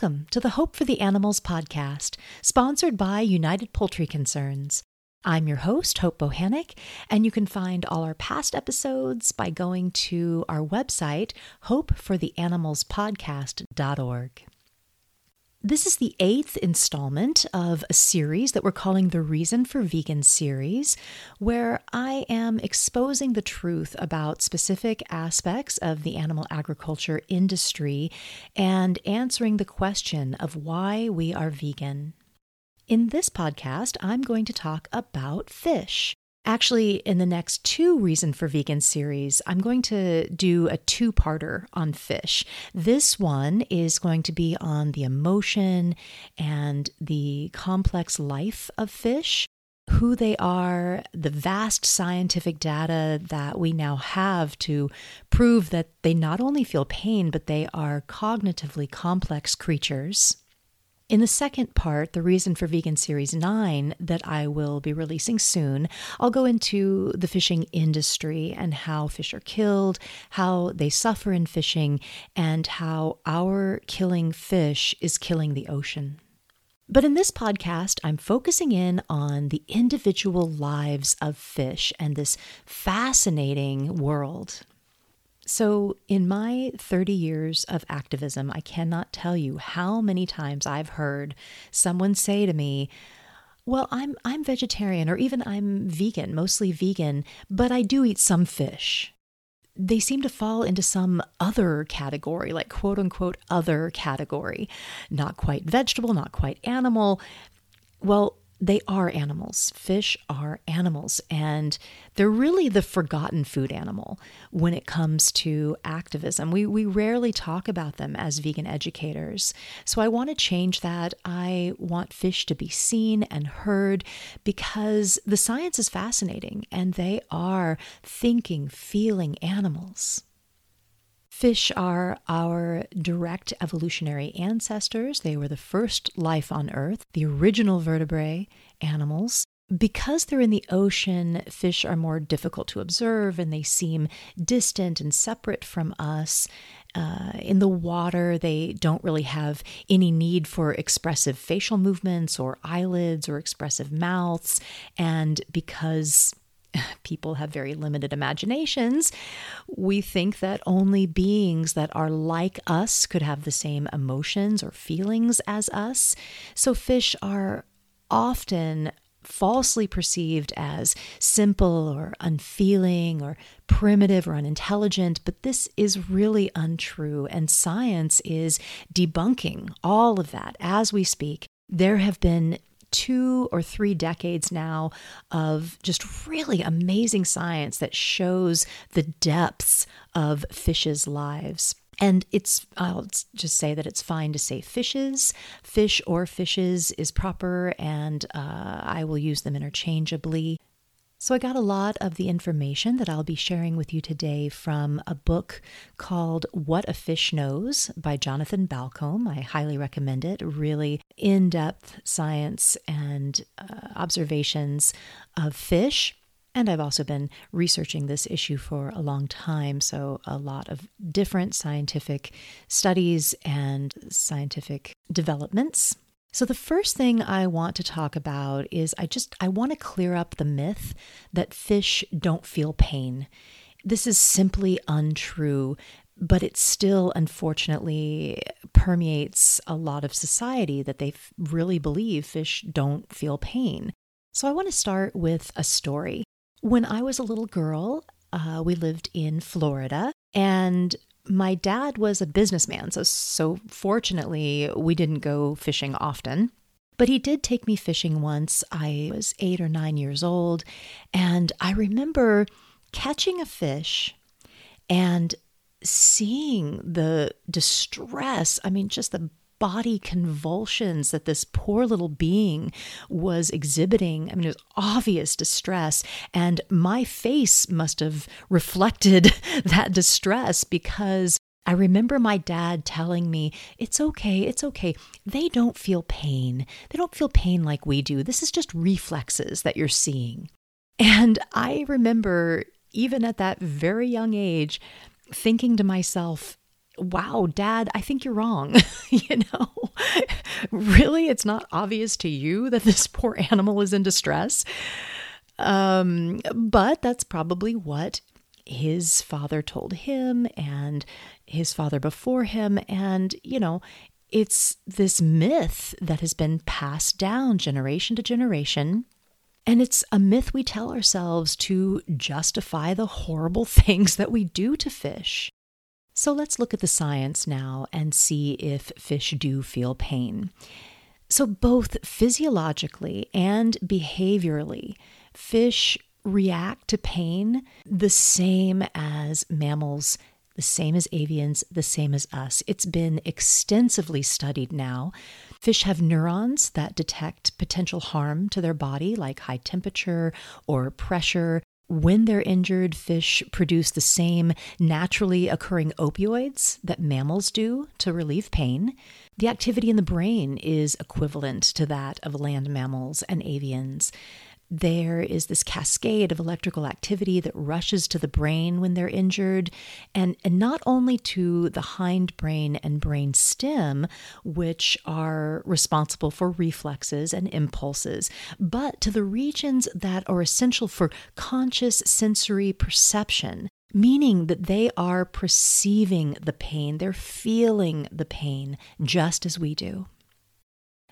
Welcome to the Hope for the Animals podcast, sponsored by United Poultry Concerns. I'm your host, Hope Bohanec, and you can find all our past episodes by going to our website, hopefortheanimalspodcast.org. This is the eighth installment of a series that we're calling the Reason for Vegan series, where I am exposing the truth about specific aspects of the animal agriculture industry and answering the question of why we are vegan. In this podcast, I'm going to talk about fish. Actually, in the next two Reason for Vegan series, I'm going to do a two parter on fish. This one is going to be on the emotion and the complex life of fish, who they are, the vast scientific data that we now have to prove that they not only feel pain, but they are cognitively complex creatures. In the second part, the reason for Vegan Series 9, that I will be releasing soon, I'll go into the fishing industry and how fish are killed, how they suffer in fishing, and how our killing fish is killing the ocean. But in this podcast, I'm focusing in on the individual lives of fish and this fascinating world. So, in my 30 years of activism, I cannot tell you how many times I've heard someone say to me, well, I'm I'm vegetarian or even I'm vegan, mostly vegan, but I do eat some fish. They seem to fall into some other category, like quote unquote other category. Not quite vegetable, not quite animal. Well, they are animals. Fish are animals, and they're really the forgotten food animal when it comes to activism. We, we rarely talk about them as vegan educators. So I want to change that. I want fish to be seen and heard because the science is fascinating and they are thinking, feeling animals. Fish are our direct evolutionary ancestors. They were the first life on Earth, the original vertebrate animals. Because they're in the ocean, fish are more difficult to observe and they seem distant and separate from us. Uh, in the water, they don't really have any need for expressive facial movements or eyelids or expressive mouths. And because people have very limited imaginations, we think that only beings that are like us could have the same emotions or feelings as us. So fish are often falsely perceived as simple or unfeeling or primitive or unintelligent, but this is really untrue. And science is debunking all of that as we speak. There have been two or three decades now of just really amazing science that shows the depths of fishes' lives. And it's, I'll just say that it's fine to say fishes. Fish or fishes is proper, and uh, I will use them interchangeably. So, I got a lot of the information that I'll be sharing with you today from a book called What a Fish Knows by Jonathan Balcombe. I highly recommend it. Really in depth science and uh, observations of fish. And I've also been researching this issue for a long time. So, a lot of different scientific studies and scientific developments so the first thing I want to talk about is I just I want to clear up the myth that fish don't feel pain. This is simply untrue, but it still unfortunately permeates a lot of society that they really believe fish don't feel pain. So I want to start with a story. When I was a little girl, uh, we lived in Florida, and my dad was a businessman, so so fortunately we didn't go fishing often. But he did take me fishing once. I was 8 or 9 years old, and I remember catching a fish and seeing the distress, I mean just the body convulsions that this poor little being was exhibiting. I mean, it was obvious distress. And my face must have reflected that distress because I remember my dad telling me, It's okay, it's okay. They don't feel pain. They don't feel pain like we do. This is just reflexes that you're seeing. And I remember, even at that very young age, thinking to myself, wow, dad, I think you're wrong. you know, really, it's not obvious to you that this poor animal is in distress. Um, but that's probably what his father told him and his father before him. And, you know, it's this myth that has been passed down generation to generation. And it's a myth we tell ourselves to justify the horrible things that we do to fish. So let's look at the science now and see if fish do feel pain. So, both physiologically and behaviorally, fish react to pain the same as mammals, the same as avians, the same as us. It's been extensively studied now. Fish have neurons that detect potential harm to their body, like high temperature or pressure. When they're injured, fish produce the same naturally occurring opioids that mammals do to relieve pain. The activity in the brain is equivalent to that of land mammals and avians there is this cascade of electrical activity that rushes to the brain when they're injured, and, and not only to the hindbrain and brain stem, which are responsible for reflexes and impulses, but to the regions that are essential for conscious sensory perception. Meaning that they are perceiving the pain, they're feeling the pain just as we do.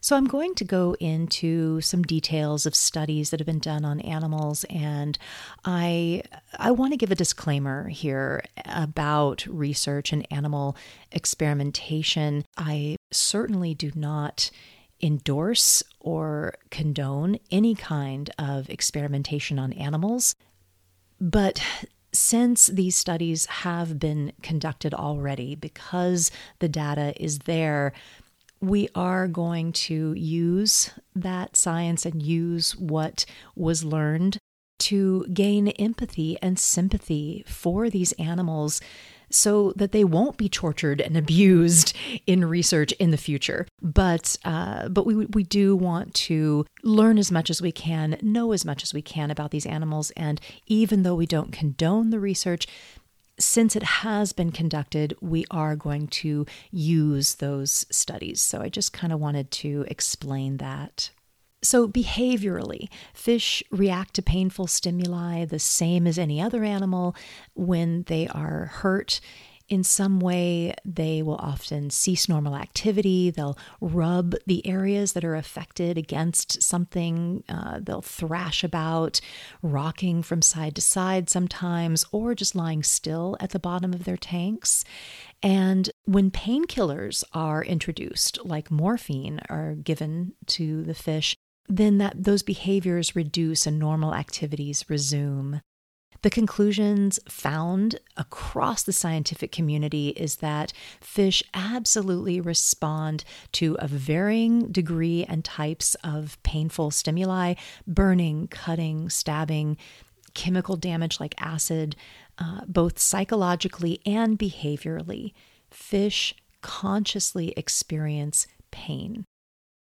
So, I'm going to go into some details of studies that have been done on animals, and I, I want to give a disclaimer here about research and animal experimentation. I certainly do not endorse or condone any kind of experimentation on animals, but since these studies have been conducted already, because the data is there, we are going to use that science and use what was learned to gain empathy and sympathy for these animals so that they won't be tortured and abused in research in the future. But uh, but we we do want to learn as much as we can, know as much as we can about these animals, and even though we don't condone the research, since it has been conducted, we are going to use those studies. So I just kind of wanted to explain that. So, behaviorally, fish react to painful stimuli the same as any other animal when they are hurt in some way, they will often cease normal activity. They'll rub the areas that are affected against something. Uh, they'll thrash about, rocking from side to side sometimes, or just lying still at the bottom of their tanks. And when painkillers are introduced, like morphine, are given to the fish, then that those behaviors reduce and normal activities resume. The conclusions found across the scientific community is that fish absolutely respond to a varying degree and types of painful stimuli burning, cutting, stabbing, chemical damage like acid, uh, both psychologically and behaviorally. Fish consciously experience pain.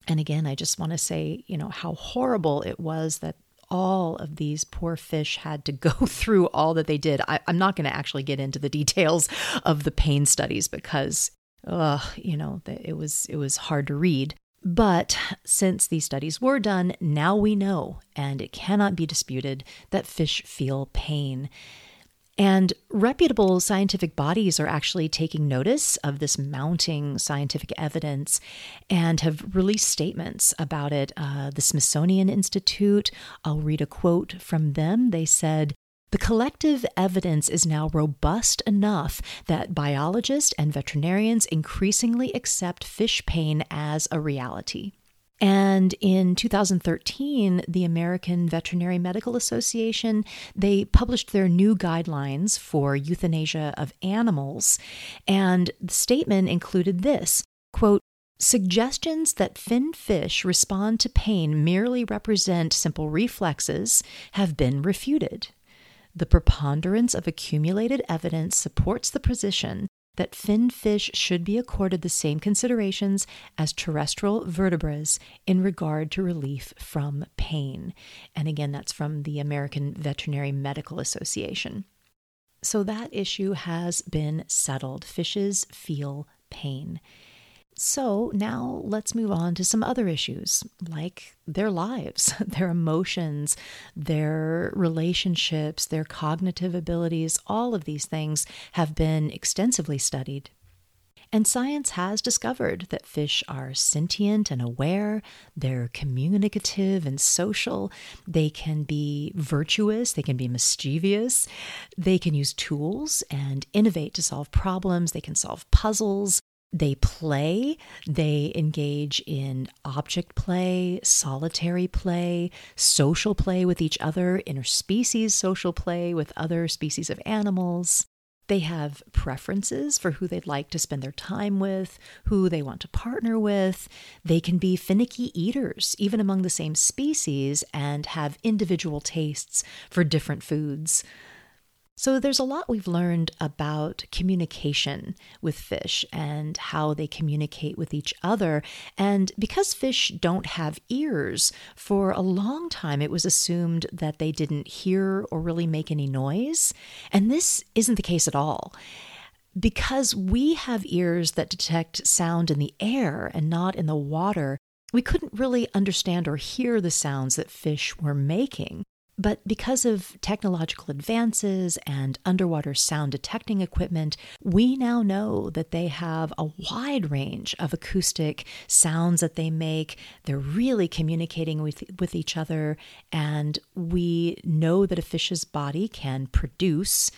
And again, I just want to say, you know, how horrible it was that all of these poor fish had to go through all that they did. I, am not going to actually get into the details of the pain studies because, uh, you know, it was it was hard to read. But since these studies were done, now we know, and it cannot be disputed, that fish feel pain. And reputable scientific bodies are actually taking notice of this mounting scientific evidence and have released statements about it. Uh, the Smithsonian Institute, I'll read a quote from them. They said, the collective evidence is now robust enough that biologists and veterinarians increasingly accept fish pain as a reality. And in 2013, the American Veterinary Medical Association, they published their new guidelines for euthanasia of animals. And the statement included this quote, Suggestions that fin fish respond to pain merely represent simple reflexes have been refuted. The preponderance of accumulated evidence supports the position that fin fish should be accorded the same considerations as terrestrial vertebrates in regard to relief from pain. And again, that's from the American Veterinary Medical Association. So that issue has been settled. Fishes feel pain. So now let's move on to some other issues like their lives, their emotions, their relationships, their cognitive abilities. All of these things have been extensively studied. And science has discovered that fish are sentient and aware, they're communicative and social, they can be virtuous, they can be mischievous, they can use tools and innovate to solve problems, they can solve puzzles. They play, they engage in object play, solitary play, social play with each other, interspecies social play with other species of animals. They have preferences for who they'd like to spend their time with, who they want to partner with. They can be finicky eaters, even among the same species, and have individual tastes for different foods. So, there's a lot we've learned about communication with fish and how they communicate with each other. And because fish don't have ears, for a long time it was assumed that they didn't hear or really make any noise. And this isn't the case at all. Because we have ears that detect sound in the air and not in the water, we couldn't really understand or hear the sounds that fish were making. But because of technological advances and underwater sound detecting equipment, we now know that they have a wide range of acoustic sounds that they make. They're really communicating with, with each other, and we know that a fish's body can produce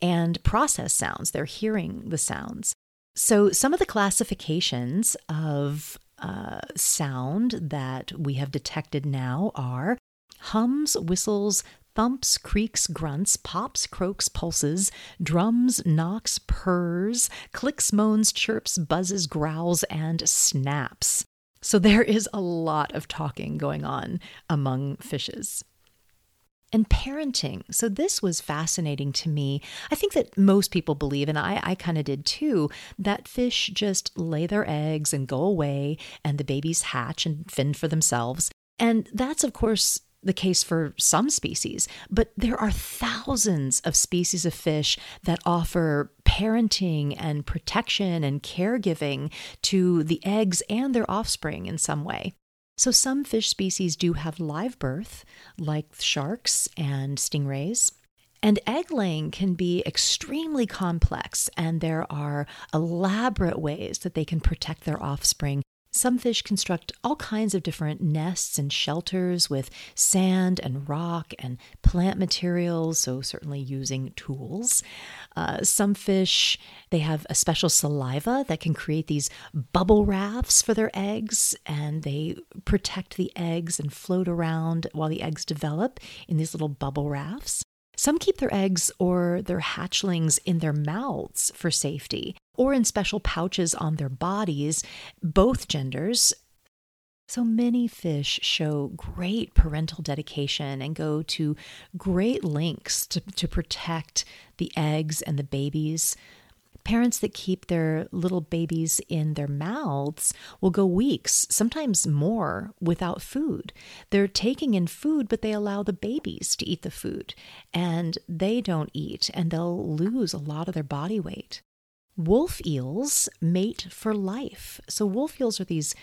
and process sounds. They're hearing the sounds. So, some of the classifications of uh, sound that we have detected now are hums, whistles, thumps, creaks, grunts, pops, croaks, pulses, drums, knocks, purrs, clicks, moans, chirps, buzzes, growls, and snaps. So there is a lot of talking going on among fishes. And parenting. So, this was fascinating to me. I think that most people believe, and I, I kind of did too, that fish just lay their eggs and go away, and the babies hatch and fend for themselves. And that's, of course, the case for some species, but there are thousands of species of fish that offer parenting and protection and caregiving to the eggs and their offspring in some way. So, some fish species do have live birth, like sharks and stingrays. And egg laying can be extremely complex, and there are elaborate ways that they can protect their offspring some fish construct all kinds of different nests and shelters with sand and rock and plant materials, so certainly using tools. Uh, some fish, they have a special saliva that can create these bubble rafts for their eggs, and they protect the eggs and float around while the eggs develop in these little bubble rafts. Some keep their eggs or their hatchlings in their mouths for safety or in special pouches on their bodies, both genders. So many fish show great parental dedication and go to great lengths to, to protect the eggs and the babies Parents that keep their little babies in their mouths will go weeks, sometimes more, without food. They're taking in food, but they allow the babies to eat the food, and they don't eat, and they'll lose a lot of their body weight. Wolf eels mate for life. So, wolf eels are these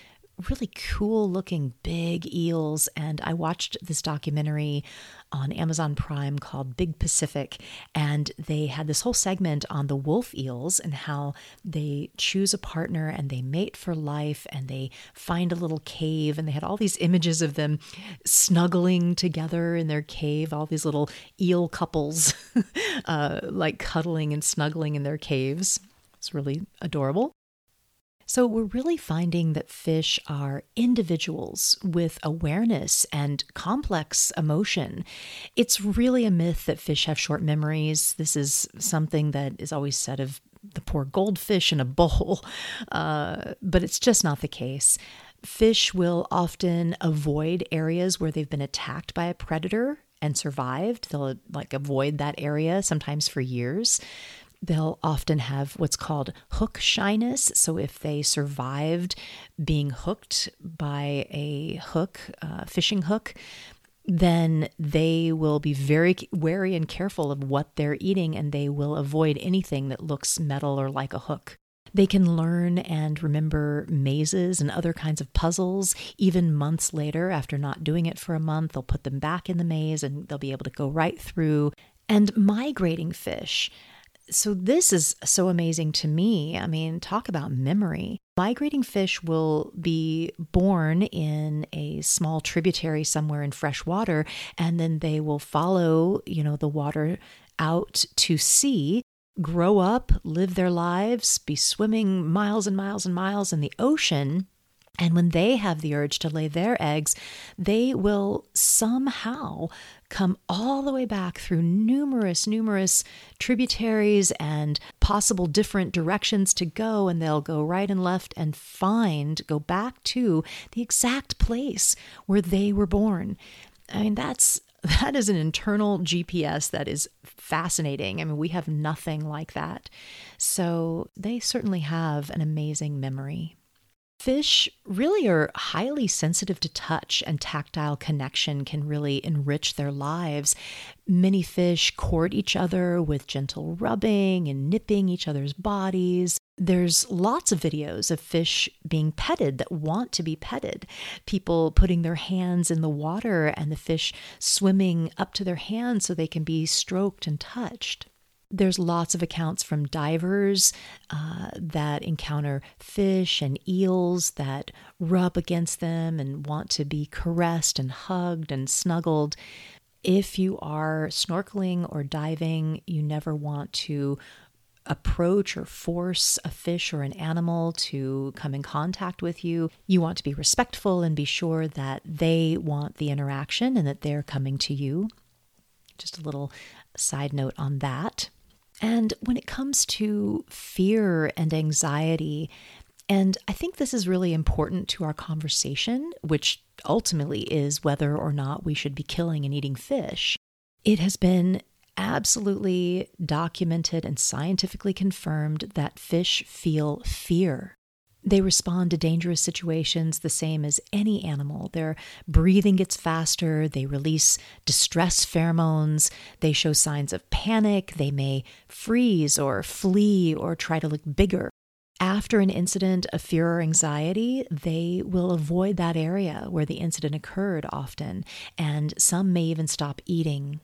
really cool looking big eels. And I watched this documentary on Amazon Prime called Big Pacific. And they had this whole segment on the wolf eels and how they choose a partner and they mate for life and they find a little cave. And they had all these images of them snuggling together in their cave, all these little eel couples uh, like cuddling and snuggling in their caves. It's really adorable. So, we're really finding that fish are individuals with awareness and complex emotion. It's really a myth that fish have short memories. This is something that is always said of the poor goldfish in a bowl, uh, but it's just not the case. Fish will often avoid areas where they've been attacked by a predator and survived. They'll like avoid that area sometimes for years. They'll often have what's called hook shyness. So, if they survived being hooked by a hook, uh, fishing hook, then they will be very wary and careful of what they're eating and they will avoid anything that looks metal or like a hook. They can learn and remember mazes and other kinds of puzzles even months later after not doing it for a month. They'll put them back in the maze and they'll be able to go right through. And migrating fish. So, this is so amazing to me. I mean, talk about memory. Migrating fish will be born in a small tributary somewhere in fresh water, and then they will follow, you know, the water out to sea grow up, live their lives, be swimming miles and miles and miles in the ocean. And when they have the urge to lay their eggs, they will somehow come all the way back through numerous, numerous tributaries and possible different directions to go. And they'll go right and left and find, go back to the exact place where they were born. I mean, that's that is an internal GPS that is fascinating. I mean, we have nothing like that. So they certainly have an amazing memory. Fish really are highly sensitive to touch, and tactile connection can really enrich their lives. Many fish court each other with gentle rubbing and nipping each other's bodies. There's lots of videos of fish being petted that want to be petted. People putting their hands in the water and the fish swimming up to their hands so they can be stroked and touched. There's lots of accounts from divers uh, that encounter fish and eels that rub against them and want to be caressed and hugged and snuggled. If you are snorkeling or diving, you never want to approach or force a fish or an animal to come in contact with you. You want to be respectful and be sure that they want the interaction and that they're coming to you. Just a little side note on that. And when it comes to fear and anxiety, and I think this is really important to our conversation, which ultimately is whether or not we should be killing and eating fish. It has been absolutely documented and scientifically confirmed that fish feel fear. They respond to dangerous situations the same as any animal. Their breathing gets faster, they release distress pheromones, they show signs of panic, they may freeze or flee or try to look bigger. After an incident of fear or anxiety, they will avoid that area where the incident occurred often, and some may even stop eating.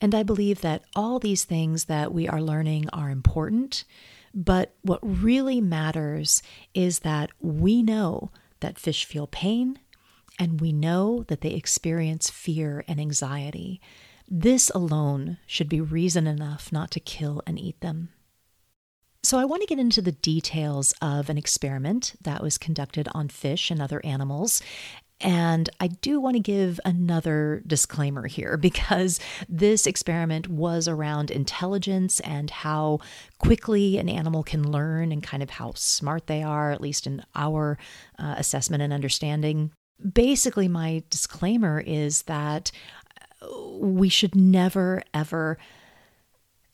And I believe that all these things that we are learning are important but what really matters is that we know that fish feel pain and we know that they experience fear and anxiety. This alone should be reason enough not to kill and eat them. So, I want to get into the details of an experiment that was conducted on fish and other animals and I do want to give another disclaimer here because this experiment was around intelligence and how quickly an animal can learn and kind of how smart they are, at least in our uh, assessment and understanding. Basically, my disclaimer is that uh, we should never, ever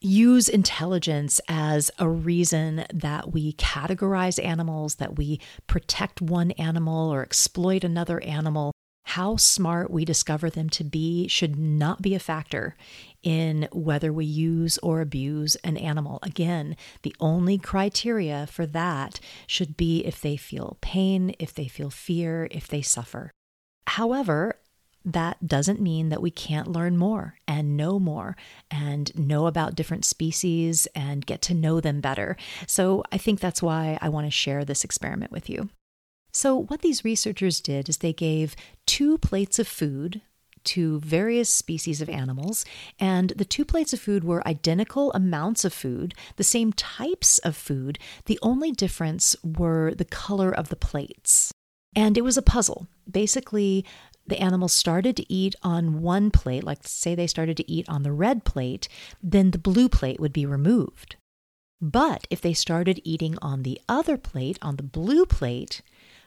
use intelligence as a reason that we categorize animals, that we protect one animal or exploit another animal. How smart we discover them to be should not be a factor in whether we use or abuse an animal. Again, the only criteria for that should be if they feel pain, if they feel fear, if they suffer. However, that doesn't mean that we can't learn more and know more and know about different species and get to know them better. So I think that's why I want to share this experiment with you. So, what these researchers did is they gave two plates of food to various species of animals, and the two plates of food were identical amounts of food, the same types of food. The only difference were the color of the plates. And it was a puzzle. Basically, the animals started to eat on one plate, like say they started to eat on the red plate, then the blue plate would be removed. But if they started eating on the other plate, on the blue plate,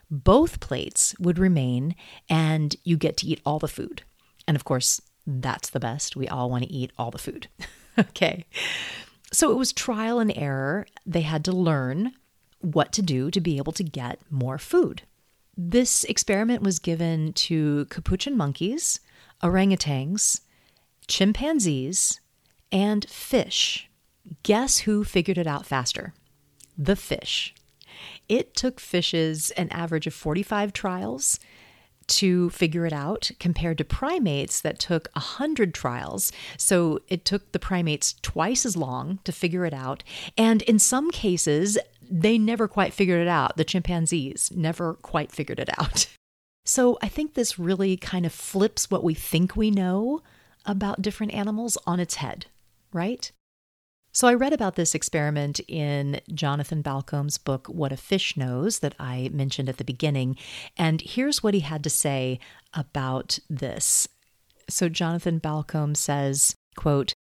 both plates would remain and you get to eat all the food. And of course, that's the best. We all want to eat all the food. okay. So it was trial and error. They had to learn what to do to be able to get more food. This experiment was given to capuchin monkeys, orangutans, chimpanzees, and fish. Guess who figured it out faster? The fish. It took fishes an average of 45 trials to figure it out compared to primates that took 100 trials. So it took the primates twice as long to figure it out. And in some cases, they never quite figured it out. The chimpanzees never quite figured it out. So I think this really kind of flips what we think we know about different animals on its head, right? So I read about this experiment in Jonathan Balcombe's book, What a Fish Knows, that I mentioned at the beginning. And here's what he had to say about this. So Jonathan Balcombe says, quote,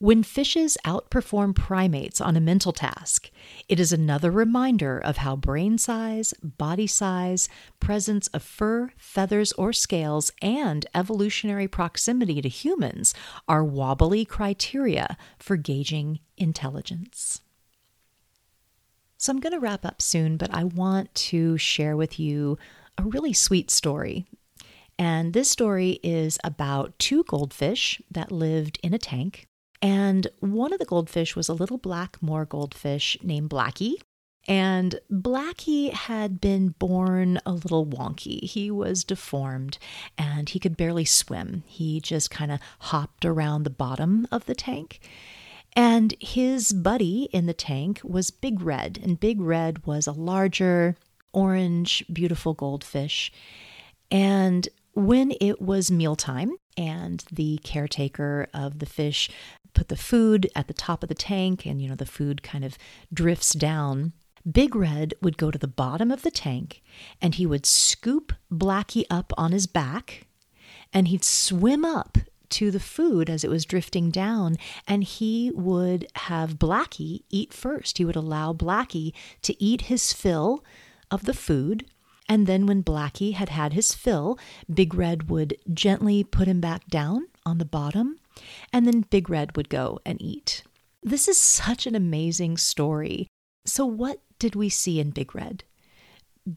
when fishes outperform primates on a mental task, it is another reminder of how brain size, body size, presence of fur, feathers, or scales, and evolutionary proximity to humans are wobbly criteria for gauging intelligence. So I'm going to wrap up soon, but I want to share with you a really sweet story. And this story is about two goldfish that lived in a tank and one of the goldfish was a little black moor goldfish named Blackie. And Blackie had been born a little wonky. He was deformed and he could barely swim. He just kind of hopped around the bottom of the tank. And his buddy in the tank was Big Red. And Big Red was a larger, orange, beautiful goldfish. And when it was mealtime and the caretaker of the fish put the food at the top of the tank and you know the food kind of drifts down Big Red would go to the bottom of the tank and he would scoop Blackie up on his back and he'd swim up to the food as it was drifting down and he would have Blackie eat first. He would allow Blackie to eat his fill of the food. And then when Blackie had had his fill, Big Red would gently put him back down on the bottom and then Big Red would go and eat. This is such an amazing story. So, what did we see in Big Red?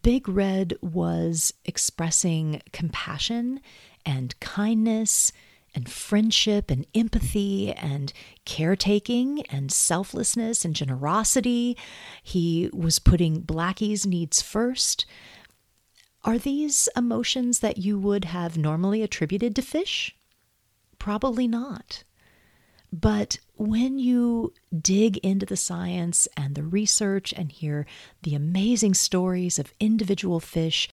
Big Red was expressing compassion and kindness and friendship and empathy and caretaking and selflessness and generosity. He was putting Blackie's needs first. Are these emotions that you would have normally attributed to fish? Probably not. But when you dig into the science and the research and hear the amazing stories of individual fish,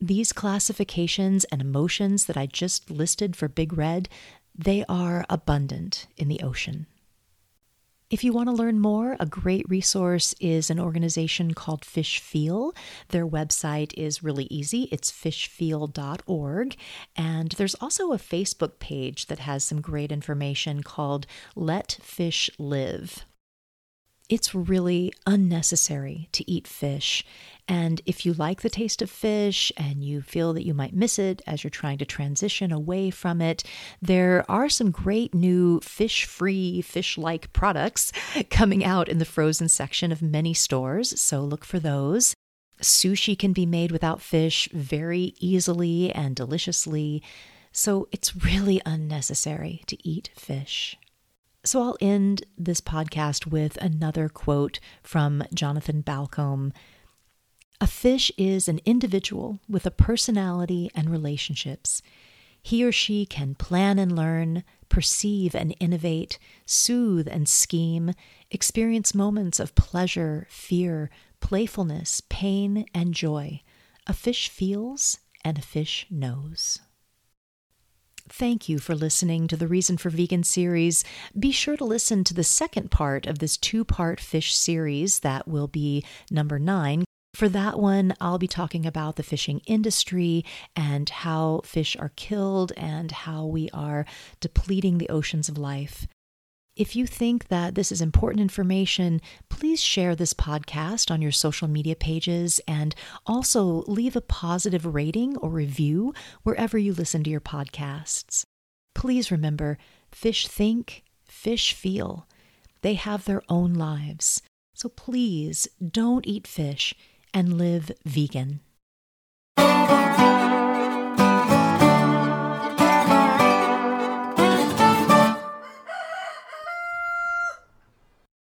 these classifications and emotions that I just listed for Big Red, they are abundant in the ocean. If you want to learn more, a great resource is an organization called Fish Feel. Their website is really easy. It's fishfeel.org. And there's also a Facebook page that has some great information called Let Fish Live. It's really unnecessary to eat fish. And if you like the taste of fish and you feel that you might miss it as you're trying to transition away from it, there are some great new fish free, fish like products coming out in the frozen section of many stores. So look for those. Sushi can be made without fish very easily and deliciously. So it's really unnecessary to eat fish. So I'll end this podcast with another quote from Jonathan Balcombe. A fish is an individual with a personality and relationships. He or she can plan and learn, perceive and innovate, soothe and scheme, experience moments of pleasure, fear, playfulness, pain, and joy. A fish feels and a fish knows. Thank you for listening to the Reason for Vegan series. Be sure to listen to the second part of this two part fish series that will be number nine. For that one, I'll be talking about the fishing industry and how fish are killed and how we are depleting the oceans of life. If you think that this is important information, please share this podcast on your social media pages and also leave a positive rating or review wherever you listen to your podcasts. Please remember fish think, fish feel. They have their own lives. So please don't eat fish and live vegan.